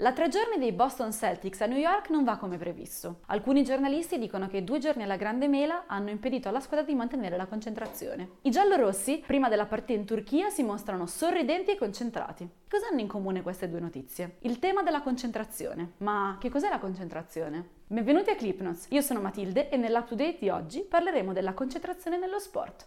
La tre giorni dei Boston Celtics a New York non va come previsto. Alcuni giornalisti dicono che due giorni alla Grande Mela hanno impedito alla squadra di mantenere la concentrazione. I giallorossi, prima della partita in Turchia, si mostrano sorridenti e concentrati. Cosa hanno in comune queste due notizie? Il tema della concentrazione. Ma che cos'è la concentrazione? Benvenuti a Clipnotes, io sono Matilde e nell'up to date di oggi parleremo della concentrazione nello sport.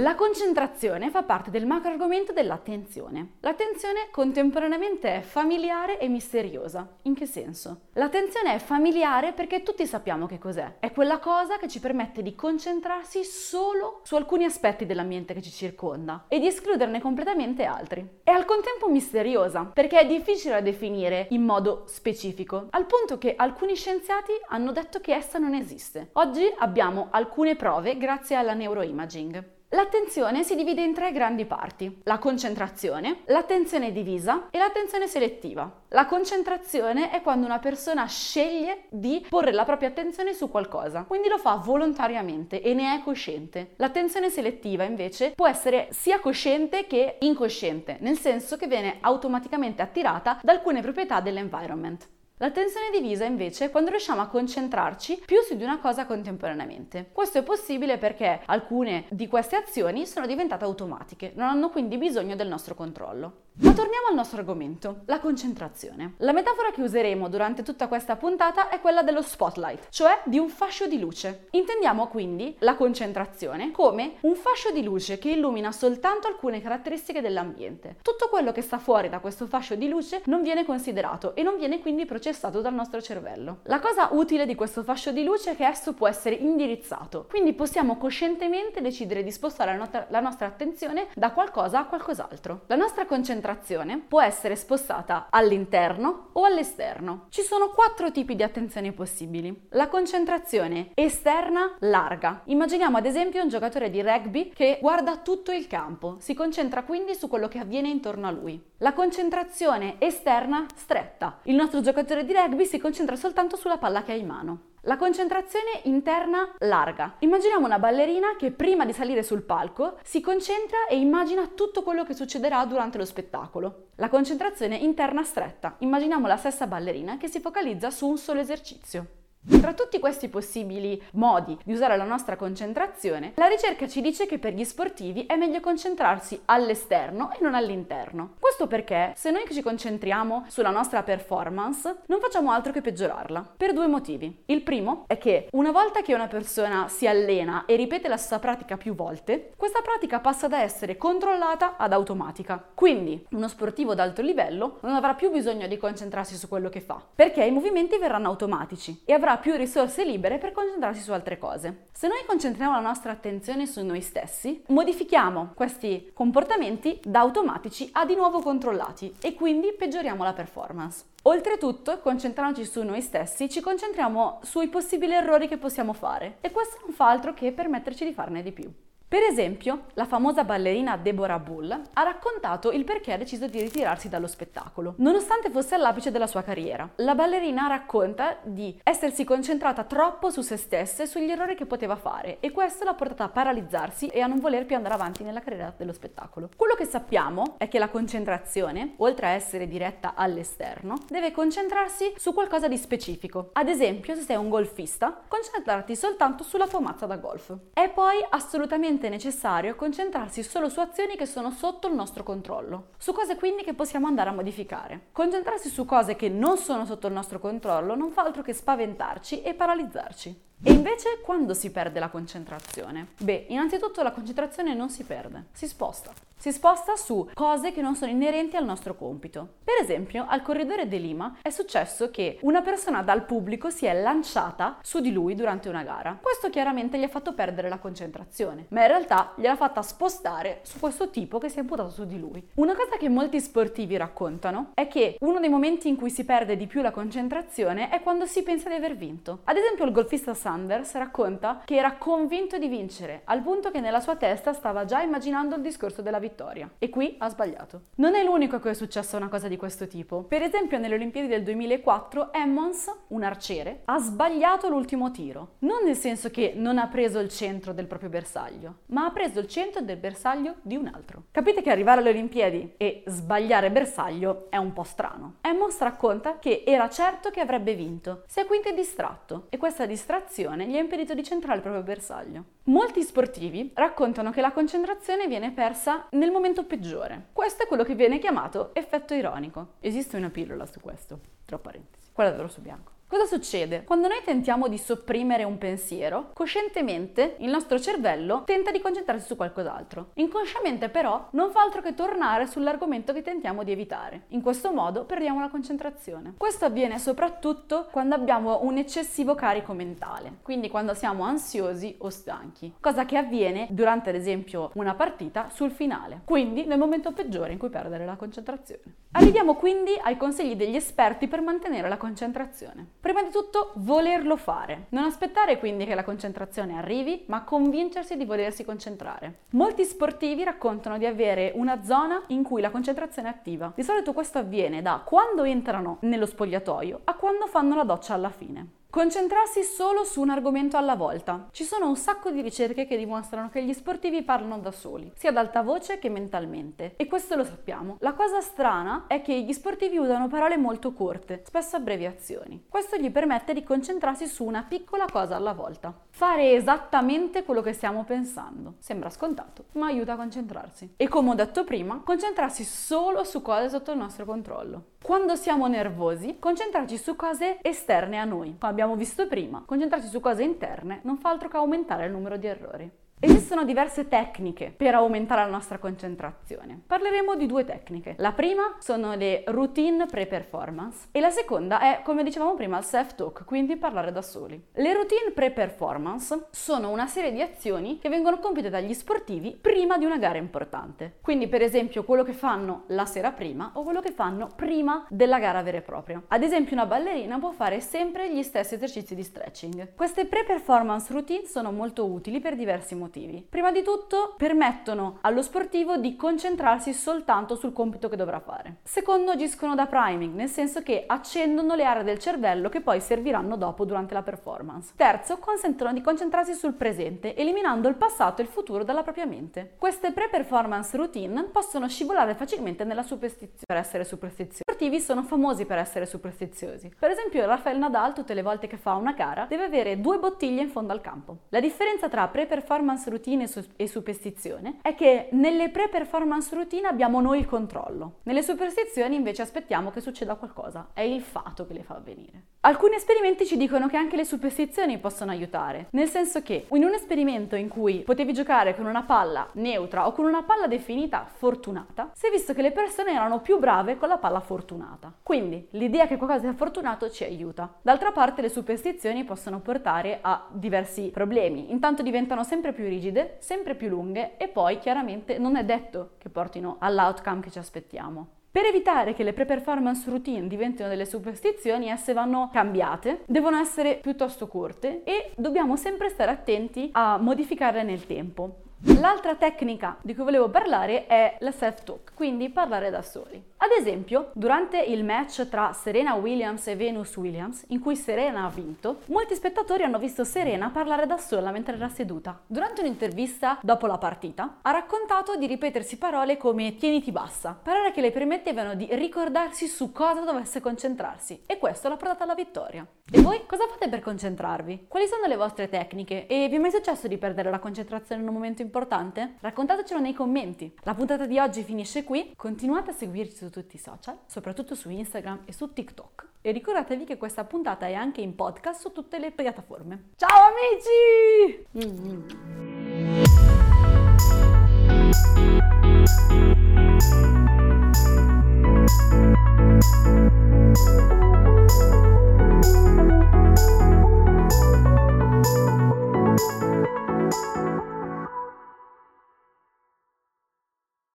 La concentrazione fa parte del macro argomento dell'attenzione. L'attenzione contemporaneamente è familiare e misteriosa. In che senso? L'attenzione è familiare perché tutti sappiamo che cos'è. È quella cosa che ci permette di concentrarsi solo su alcuni aspetti dell'ambiente che ci circonda e di escluderne completamente altri. È al contempo misteriosa perché è difficile da definire in modo specifico, al punto che alcuni scienziati hanno detto che essa non esiste. Oggi abbiamo alcune prove grazie alla neuroimaging. L'attenzione si divide in tre grandi parti, la concentrazione, l'attenzione divisa e l'attenzione selettiva. La concentrazione è quando una persona sceglie di porre la propria attenzione su qualcosa, quindi lo fa volontariamente e ne è cosciente. L'attenzione selettiva invece può essere sia cosciente che incosciente, nel senso che viene automaticamente attirata da alcune proprietà dell'environment. L'attenzione divisa invece è quando riusciamo a concentrarci più su di una cosa contemporaneamente. Questo è possibile perché alcune di queste azioni sono diventate automatiche, non hanno quindi bisogno del nostro controllo. Ma torniamo al nostro argomento, la concentrazione. La metafora che useremo durante tutta questa puntata è quella dello spotlight, cioè di un fascio di luce. Intendiamo quindi la concentrazione come un fascio di luce che illumina soltanto alcune caratteristiche dell'ambiente. Tutto quello che sta fuori da questo fascio di luce non viene considerato e non viene quindi processato dal nostro cervello. La cosa utile di questo fascio di luce è che esso può essere indirizzato, quindi possiamo coscientemente decidere di spostare la, not- la nostra attenzione da qualcosa a qualcos'altro. La nostra concentrazione può essere spostata all'interno o all'esterno. Ci sono quattro tipi di attenzione possibili. La concentrazione esterna larga. Immaginiamo ad esempio un giocatore di rugby che guarda tutto il campo, si concentra quindi su quello che avviene intorno a lui. La concentrazione esterna stretta. Il nostro giocatore di rugby si concentra soltanto sulla palla che ha in mano. La concentrazione interna larga. Immaginiamo una ballerina che prima di salire sul palco si concentra e immagina tutto quello che succederà durante lo spettacolo. La concentrazione interna stretta. Immaginiamo la stessa ballerina che si focalizza su un solo esercizio. Tra tutti questi possibili modi di usare la nostra concentrazione, la ricerca ci dice che per gli sportivi è meglio concentrarsi all'esterno e non all'interno. Questo perché se noi ci concentriamo sulla nostra performance non facciamo altro che peggiorarla, per due motivi. Il primo è che una volta che una persona si allena e ripete la stessa pratica più volte, questa pratica passa da essere controllata ad automatica. Quindi uno sportivo d'alto livello non avrà più bisogno di concentrarsi su quello che fa, perché i movimenti verranno automatici e avrà avrà più risorse libere per concentrarsi su altre cose. Se noi concentriamo la nostra attenzione su noi stessi, modifichiamo questi comportamenti da automatici a di nuovo controllati e quindi peggioriamo la performance. Oltretutto, concentrandoci su noi stessi, ci concentriamo sui possibili errori che possiamo fare e questo non fa altro che permetterci di farne di più. Per esempio, la famosa ballerina Deborah Bull ha raccontato il perché ha deciso di ritirarsi dallo spettacolo, nonostante fosse all'apice della sua carriera. La ballerina racconta di essersi concentrata troppo su se stessa e sugli errori che poteva fare e questo l'ha portata a paralizzarsi e a non voler più andare avanti nella carriera dello spettacolo. Quello che sappiamo è che la concentrazione, oltre a essere diretta all'esterno, deve concentrarsi su qualcosa di specifico. Ad esempio, se sei un golfista, concentrarti soltanto sulla tua mazza da golf. È poi assolutamente assolutamente necessario concentrarsi solo su azioni che sono sotto il nostro controllo, su cose quindi che possiamo andare a modificare. Concentrarsi su cose che non sono sotto il nostro controllo non fa altro che spaventarci e paralizzarci. E invece quando si perde la concentrazione? Beh, innanzitutto la concentrazione non si perde, si sposta. Si sposta su cose che non sono inerenti al nostro compito. Per esempio, al corridore de Lima è successo che una persona dal pubblico si è lanciata su di lui durante una gara. Questo chiaramente gli ha fatto perdere la concentrazione, ma in realtà gliel'ha fatta spostare su questo tipo che si è buttato su di lui. Una cosa che molti sportivi raccontano è che uno dei momenti in cui si perde di più la concentrazione è quando si pensa di aver vinto. Ad esempio il golfista Sam Sanders racconta che era convinto di vincere, al punto che nella sua testa stava già immaginando il discorso della vittoria. E qui ha sbagliato. Non è l'unico a cui è successa una cosa di questo tipo. Per esempio, nelle Olimpiadi del 2004, Emmons, un arciere, ha sbagliato l'ultimo tiro. Non nel senso che non ha preso il centro del proprio bersaglio, ma ha preso il centro del bersaglio di un altro. Capite che arrivare alle Olimpiadi e sbagliare bersaglio è un po' strano. Emmons racconta che era certo che avrebbe vinto, si è quindi distratto e questa distrazione gli ha impedito di centrare il proprio bersaglio. Molti sportivi raccontano che la concentrazione viene persa nel momento peggiore. Questo è quello che viene chiamato effetto ironico. Esiste una pillola su questo, tra parentesi, quella del rosso bianco. Cosa succede? Quando noi tentiamo di sopprimere un pensiero, coscientemente il nostro cervello tenta di concentrarsi su qualcos'altro. Inconsciamente però non fa altro che tornare sull'argomento che tentiamo di evitare. In questo modo perdiamo la concentrazione. Questo avviene soprattutto quando abbiamo un eccessivo carico mentale, quindi quando siamo ansiosi o stanchi, cosa che avviene durante ad esempio una partita sul finale, quindi nel momento peggiore in cui perdere la concentrazione. Arriviamo quindi ai consigli degli esperti per mantenere la concentrazione. Prima di tutto volerlo fare, non aspettare quindi che la concentrazione arrivi, ma convincersi di volersi concentrare. Molti sportivi raccontano di avere una zona in cui la concentrazione è attiva. Di solito questo avviene da quando entrano nello spogliatoio a quando fanno la doccia alla fine. Concentrarsi solo su un argomento alla volta. Ci sono un sacco di ricerche che dimostrano che gli sportivi parlano da soli, sia ad alta voce che mentalmente. E questo lo sappiamo. La cosa strana è che gli sportivi usano parole molto corte, spesso abbreviazioni. Questo gli permette di concentrarsi su una piccola cosa alla volta. Fare esattamente quello che stiamo pensando. Sembra scontato, ma aiuta a concentrarsi. E come ho detto prima, concentrarsi solo su cose sotto il nostro controllo. Quando siamo nervosi, concentrarci su cose esterne a noi. Come abbiamo visto prima, concentrarci su cose interne non fa altro che aumentare il numero di errori. Esistono diverse tecniche per aumentare la nostra concentrazione. Parleremo di due tecniche. La prima sono le routine pre-performance e la seconda è, come dicevamo prima, il self-talk, quindi parlare da soli. Le routine pre-performance sono una serie di azioni che vengono compiute dagli sportivi prima di una gara importante. Quindi, per esempio, quello che fanno la sera prima o quello che fanno prima della gara vera e propria. Ad esempio, una ballerina può fare sempre gli stessi esercizi di stretching. Queste pre-performance routine sono molto utili per diversi motivi motivi. Prima di tutto permettono allo sportivo di concentrarsi soltanto sul compito che dovrà fare. Secondo agiscono da priming, nel senso che accendono le aree del cervello che poi serviranno dopo durante la performance. Terzo, consentono di concentrarsi sul presente, eliminando il passato e il futuro dalla propria mente. Queste pre-performance routine possono scivolare facilmente nella superstizione per essere superstiziosi. Gli sportivi sono famosi per essere superstiziosi. Per esempio, Rafael Nadal tutte le volte che fa una gara deve avere due bottiglie in fondo al campo. La differenza tra pre-performance performance routine e superstizione è che nelle pre-performance routine abbiamo noi il controllo. Nelle superstizioni invece aspettiamo che succeda qualcosa, è il fato che le fa avvenire. Alcuni esperimenti ci dicono che anche le superstizioni possono aiutare, nel senso che in un esperimento in cui potevi giocare con una palla neutra o con una palla definita fortunata, si è visto che le persone erano più brave con la palla fortunata. Quindi l'idea che qualcosa sia fortunato ci aiuta. D'altra parte le superstizioni possono portare a diversi problemi, intanto diventano sempre più rigide, sempre più lunghe e poi chiaramente non è detto che portino all'outcome che ci aspettiamo. Per evitare che le pre-performance routine diventino delle superstizioni, esse vanno cambiate, devono essere piuttosto corte e dobbiamo sempre stare attenti a modificarle nel tempo. L'altra tecnica di cui volevo parlare è la self-talk, quindi parlare da soli. Ad esempio, durante il match tra Serena Williams e Venus Williams, in cui Serena ha vinto, molti spettatori hanno visto Serena parlare da sola mentre era seduta. Durante un'intervista dopo la partita, ha raccontato di ripetersi parole come tieniti bassa, parole che le permettevano di ricordarsi su cosa dovesse concentrarsi e questo l'ha portata alla vittoria. E voi cosa fate per concentrarvi? Quali sono le vostre tecniche? E vi è mai successo di perdere la concentrazione in un momento importante? Raccontatecelo nei commenti. La puntata di oggi finisce qui, continuate a seguirci tutti i social, soprattutto su Instagram e su TikTok. E ricordatevi che questa puntata è anche in podcast su tutte le piattaforme. Ciao amici! Mm-hmm.